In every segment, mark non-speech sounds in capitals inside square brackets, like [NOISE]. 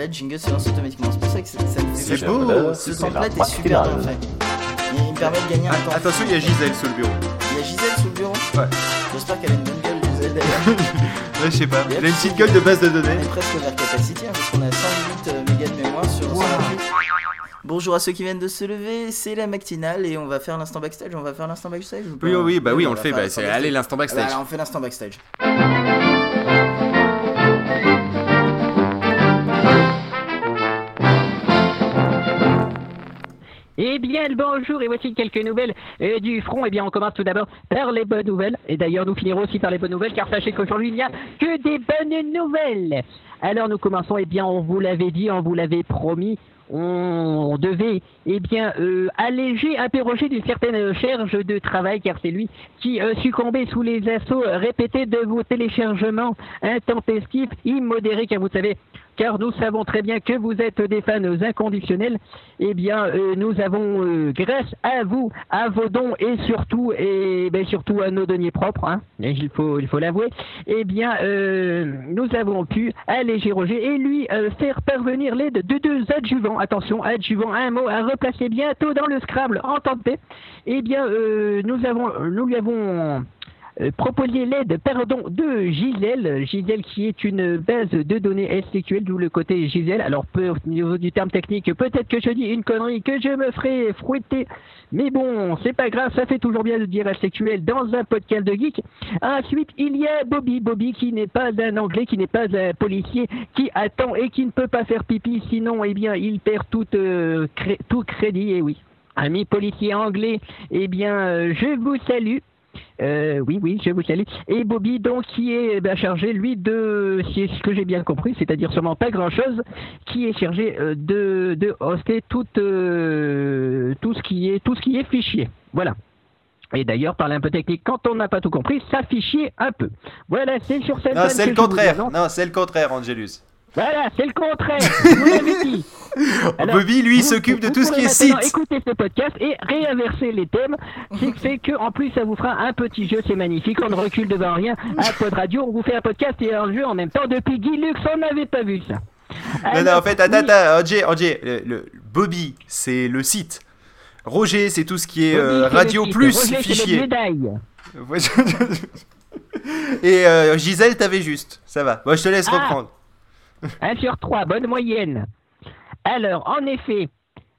là, le jingle se lance automatiquement. C'est pour ça que ça, me fait C'est vachement- beau. Ce phase super bien fait. Il, il me permet de gagner un temps. Attention, il y a Gisèle sous le bureau. Il y a Gisèle sous le bureau Ouais. J'espère qu'elle a une bonne gueule, Gisèle d'ailleurs. [LAUGHS] Ouais, je sais pas. Elle a une petite gueule de base de données. On est presque vers capacity hein, parce qu'on a 108 euh, mégas de mémoire sur 128. Bonjour à ceux qui viennent de se lever, c'est la matinale et on va faire l'instant backstage. On va faire l'instant backstage ou pas? Oui, oui, oui, bah oui, on le fait. Bah, allez l'instant bah, backstage. alors, on fait l'instant backstage. Bien, le bonjour et voici quelques nouvelles euh, du front. Eh bien, on commence tout d'abord par les bonnes nouvelles. Et d'ailleurs, nous finirons aussi par les bonnes nouvelles, car sachez qu'aujourd'hui, il n'y a que des bonnes nouvelles. Alors, nous commençons, eh bien, on vous l'avait dit, on vous l'avait promis. On devait, eh bien, euh, alléger, interroger d'une certaine charge de travail, car c'est lui qui euh, succombait sous les assauts répétés de vos téléchargements intempestifs, immodérés, car vous savez, car nous savons très bien que vous êtes des fans inconditionnels. Eh bien, euh, nous avons, euh, grâce à vous, à vos dons et surtout, et ben, surtout à nos deniers propres, hein, il faut, l'avouer. Eh bien, euh, nous avons pu alléger Roger et lui faire parvenir l'aide de deux adjuvants. Attention, adjuvants, un mot à replacer bientôt dans le Scrabble en temps de paix. Eh bien, nous avons, nous lui avons euh, proposiez l'aide pardon, de Gisèle, Gisèle qui est une base de données SQL, d'où le côté Gisèle. Alors, peu, au niveau du terme technique, peut-être que je dis une connerie, que je me ferai fouetter, mais bon, c'est pas grave, ça fait toujours bien de dire SQL dans un podcast de geek. Ensuite, il y a Bobby, Bobby qui n'est pas un anglais, qui n'est pas un policier, qui attend et qui ne peut pas faire pipi, sinon, eh bien, il perd tout, euh, crédit, et oui. Ami policier anglais, eh bien, euh, je vous salue. Euh, oui, oui, je vous salue. Et Bobby, donc, qui est eh ben, chargé, lui, de, si ce que j'ai bien compris, c'est-à-dire sûrement pas grand-chose, qui est chargé euh, de, de hoster tout, euh, tout, ce qui est, tout ce qui est fichier. Voilà. Et d'ailleurs, parler un peu technique, quand on n'a pas tout compris, ça fichier un peu. Voilà, c'est sur cette Non, c'est le contraire. Non, c'est le contraire, Angelus. Voilà, c'est le contraire. je [LAUGHS] vous l'avais dit. Alors, Bobby, lui, s'occupe de tout ce qui est site. Écoutez ce podcast et réinverser les thèmes. C'est fait que, en plus, ça vous fera un petit jeu, c'est magnifique. On ne recule devant rien. À Pod Radio, on vous fait un podcast et un jeu en même temps. Depuis Guy Lux, on n'avait pas vu ça. Non, en fait, attends, attends, le, Bobby, c'est le site. Roger, c'est tout ce qui est Bobby, euh, c'est radio plus Roger, c'est fichier. [LAUGHS] Et euh, Gisèle, t'avais juste. Ça va. Bon, je te laisse Ah. reprendre. 1 [LAUGHS] sur 3, bonne moyenne. Alors, en effet,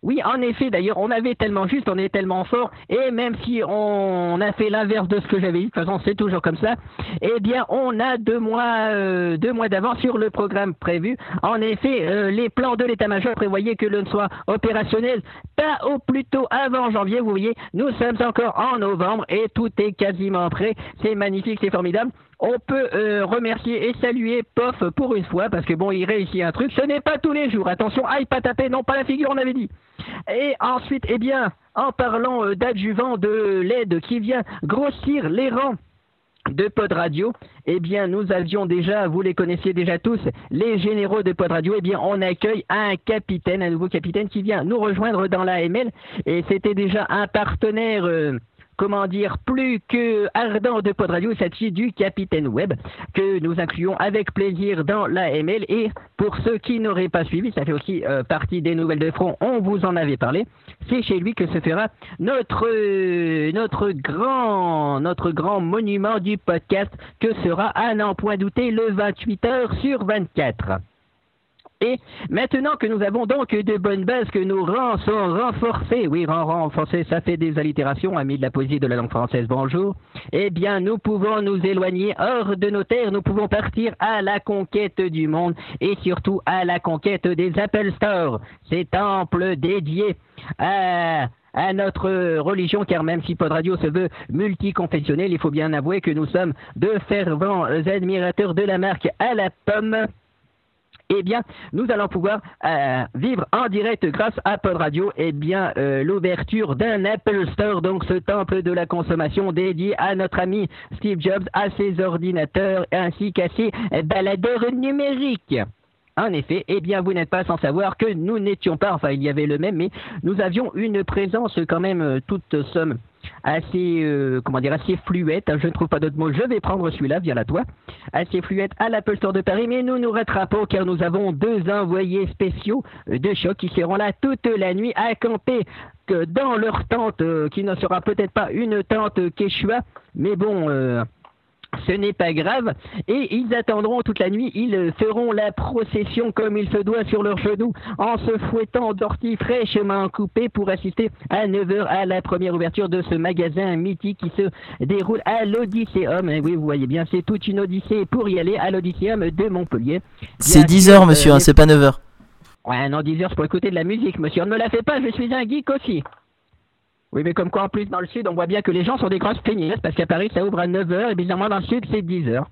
oui, en effet, d'ailleurs, on avait tellement juste, on est tellement fort, et même si on a fait l'inverse de ce que j'avais dit, de toute façon, c'est toujours comme ça, eh bien, on a deux mois, euh, d'avance sur le programme prévu. En effet, euh, les plans de l'état-major prévoyaient que le soit opérationnel pas au plus tôt avant janvier, vous voyez, nous sommes encore en novembre, et tout est quasiment prêt. C'est magnifique, c'est formidable. On peut euh, remercier et saluer POF pour une fois, parce que bon, il réussit un truc. Ce n'est pas tous les jours. Attention, aïe, pas taper, non, pas la figure, on avait dit. Et ensuite, eh bien, en parlant euh, d'adjuvant de l'aide qui vient grossir les rangs de Pod Radio, eh bien, nous avions déjà, vous les connaissiez déjà tous, les généraux de Pod Radio, eh bien, on accueille un capitaine, un nouveau capitaine qui vient nous rejoindre dans l'AML, et c'était déjà un partenaire, euh, comment dire, plus que ardent de Pod Radio, s'agit du capitaine Web, que nous incluons avec plaisir dans l'AML, et pour ceux qui n'auraient pas suivi, ça fait aussi euh, partie des nouvelles de front, on vous en avait parlé, c'est chez lui que se fera notre notre grand notre grand monument du podcast que sera à n'en point douter le 28 heures sur 24. Et maintenant que nous avons donc de bonnes bases, que nos rangs sont renforcés, oui, rangs renforcés, ça fait des allitérations, amis de la poésie de la langue française, bonjour, eh bien, nous pouvons nous éloigner hors de nos terres, nous pouvons partir à la conquête du monde et surtout à la conquête des Apple Store, ces temples dédiés à à notre religion, car même si Pod Radio se veut multiconfessionnel, il faut bien avouer que nous sommes de fervents admirateurs de la marque à la pomme. Eh bien, nous allons pouvoir euh, vivre en direct grâce à Pod Radio, eh bien, euh, l'ouverture d'un Apple Store, donc ce temple de la consommation dédié à notre ami Steve Jobs, à ses ordinateurs ainsi qu'à ses baladeurs numériques. En effet, eh bien, vous n'êtes pas sans savoir que nous n'étions pas, enfin, il y avait le même, mais nous avions une présence quand même euh, toute somme assez, euh, comment dire, assez fluette. hein, Je ne trouve pas d'autre mot. Je vais prendre celui-là, via la toi. Assez fluette à l'Apple Store de Paris. Mais nous nous rattrapons car nous avons deux envoyés spéciaux euh, de choc qui seront là toute la nuit à camper que dans leur tente, euh, qui ne sera peut-être pas une tente euh, Quechua, mais bon. Euh, ce n'est pas grave. Et ils attendront toute la nuit. Ils euh, feront la procession comme il se doit sur leurs genoux en se fouettant d'orties fraîchement coupées pour assister à 9h à la première ouverture de ce magasin mythique qui se déroule à l'Odysséum. Et oui, vous voyez bien, c'est toute une odyssée pour y aller à l'Odysséum de Montpellier. C'est Bien 10 sûr, heures, euh, monsieur, hein, les- c'est pas 9 heures. Ouais, non, 10 heures, c'est pour écouter de la musique, monsieur. On ne me la fait pas, je suis un geek aussi. Oui, mais comme quoi, en plus, dans le sud, on voit bien que les gens sont des grosses feignasses, parce qu'à Paris, ça ouvre à 9h, et bizarrement, dans le sud, c'est 10 heures.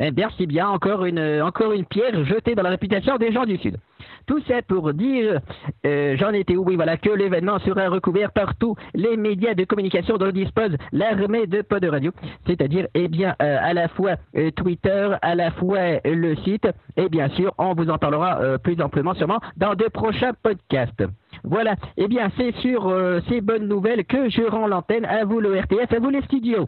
Eh bien, c'est bien, encore une, euh, encore une pierre jetée dans la réputation des gens du sud. Tout ça pour dire, euh, j'en étais où, oui, voilà, que l'événement sera recouvert par tous les médias de communication dont dispose l'armée de de radio, c'est-à-dire, eh bien, euh, à la fois euh, Twitter, à la fois euh, le site, et bien sûr, on vous en parlera euh, plus amplement sûrement dans de prochains podcasts. Voilà, eh bien, c'est sur euh, ces bonnes nouvelles que je rends l'antenne. À vous, le RTF, à vous, les studios.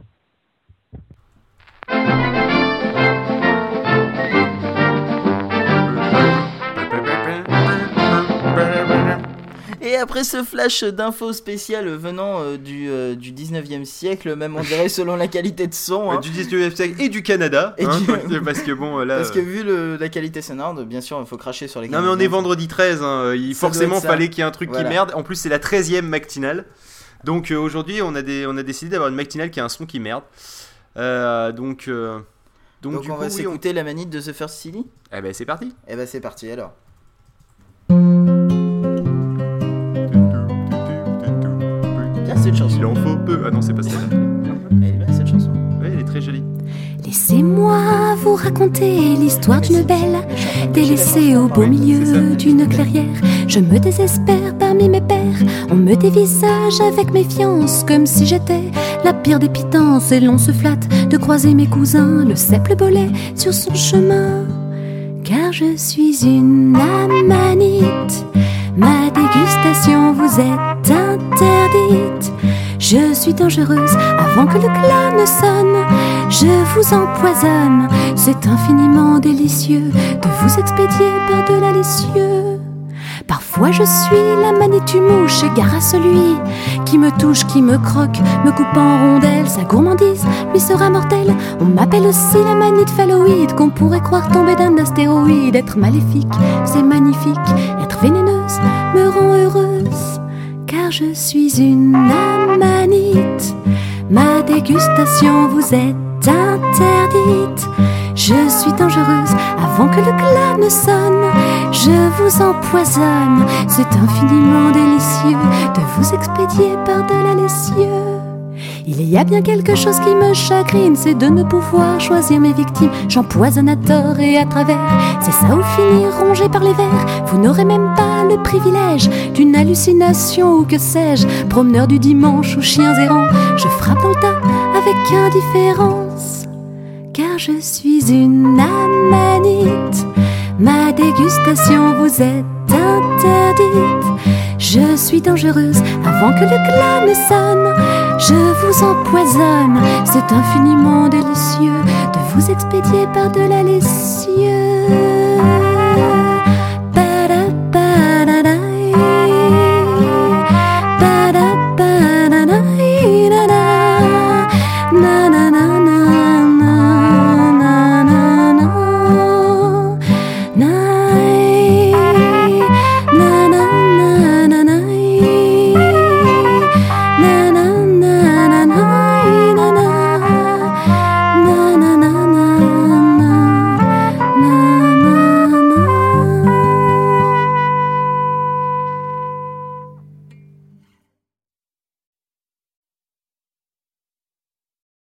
Et après ce flash d'infos spéciales venant euh, du, euh, du 19e siècle, même on dirait selon la qualité de son, hein, Du 19e siècle et du Canada. Et hein, du- [LAUGHS] Parce que bon, là. parce que vu le- la qualité sonore, bien sûr, il faut cracher sur les Non mais on est vendredi 13, hein, il Ça forcément fallait qu'il y ait un truc Voilà. qui merde. En plus c'est la 13e matinale. Donc euh, aujourd'hui on, a des- on a décidé d'avoir une matinale qui a un son qui merde. Euh, donc euh, donc, Donc du on coup va oui, on- s'écouter la manite de The First City? Eh ben c'est parti. Eh ben c'est parti alors. En faut peu. Ah non c'est pas. Elle est belle cette chanson. Elle est très jolie. Laissez-moi vous raconter l'histoire d'une belle délaissée au beau milieu d'une clairière. Je me désespère parmi mes pères. On me dévisage avec méfiance, comme si j'étais la pire des pitances. Et l'on se flatte de croiser mes cousins, le cèpe bolet sur son chemin. Car je suis une amanite. Ma dégustation vous est interdite. Je suis dangereuse avant que le glas ne sonne. Je vous empoisonne. C'est infiniment délicieux de vous expédier par-delà les cieux. Parfois je suis la manitou mouche, gare à celui qui me touche, qui me croque, me coupe en rondelles. Sa gourmandise lui sera mortelle. On m'appelle aussi la manite phalloïde, qu'on pourrait croire tomber d'un astéroïde. Être maléfique, c'est magnifique. Être vénéneuse me rend heureuse, car je suis une amanite. Ma dégustation vous est interdite. Je suis dangereuse avant que le glas ne sonne. Je vous empoisonne. C'est infiniment délicieux de vous expédier par-delà les cieux. Il y a bien quelque chose qui me chagrine, c'est de ne pouvoir choisir mes victimes. J'empoisonne à tort et à travers. C'est ça ou finir rongé par les vers. Vous n'aurez même pas le privilège d'une hallucination ou que sais-je. Promeneur du dimanche ou chiens errants, je frappe dans le tas avec indifférence. Car je suis une amanite. Ma dégustation vous est interdite. Je suis dangereuse avant que le glas ne sonne. Je vous empoisonne. C'est infiniment délicieux de vous expédier par-delà les cieux.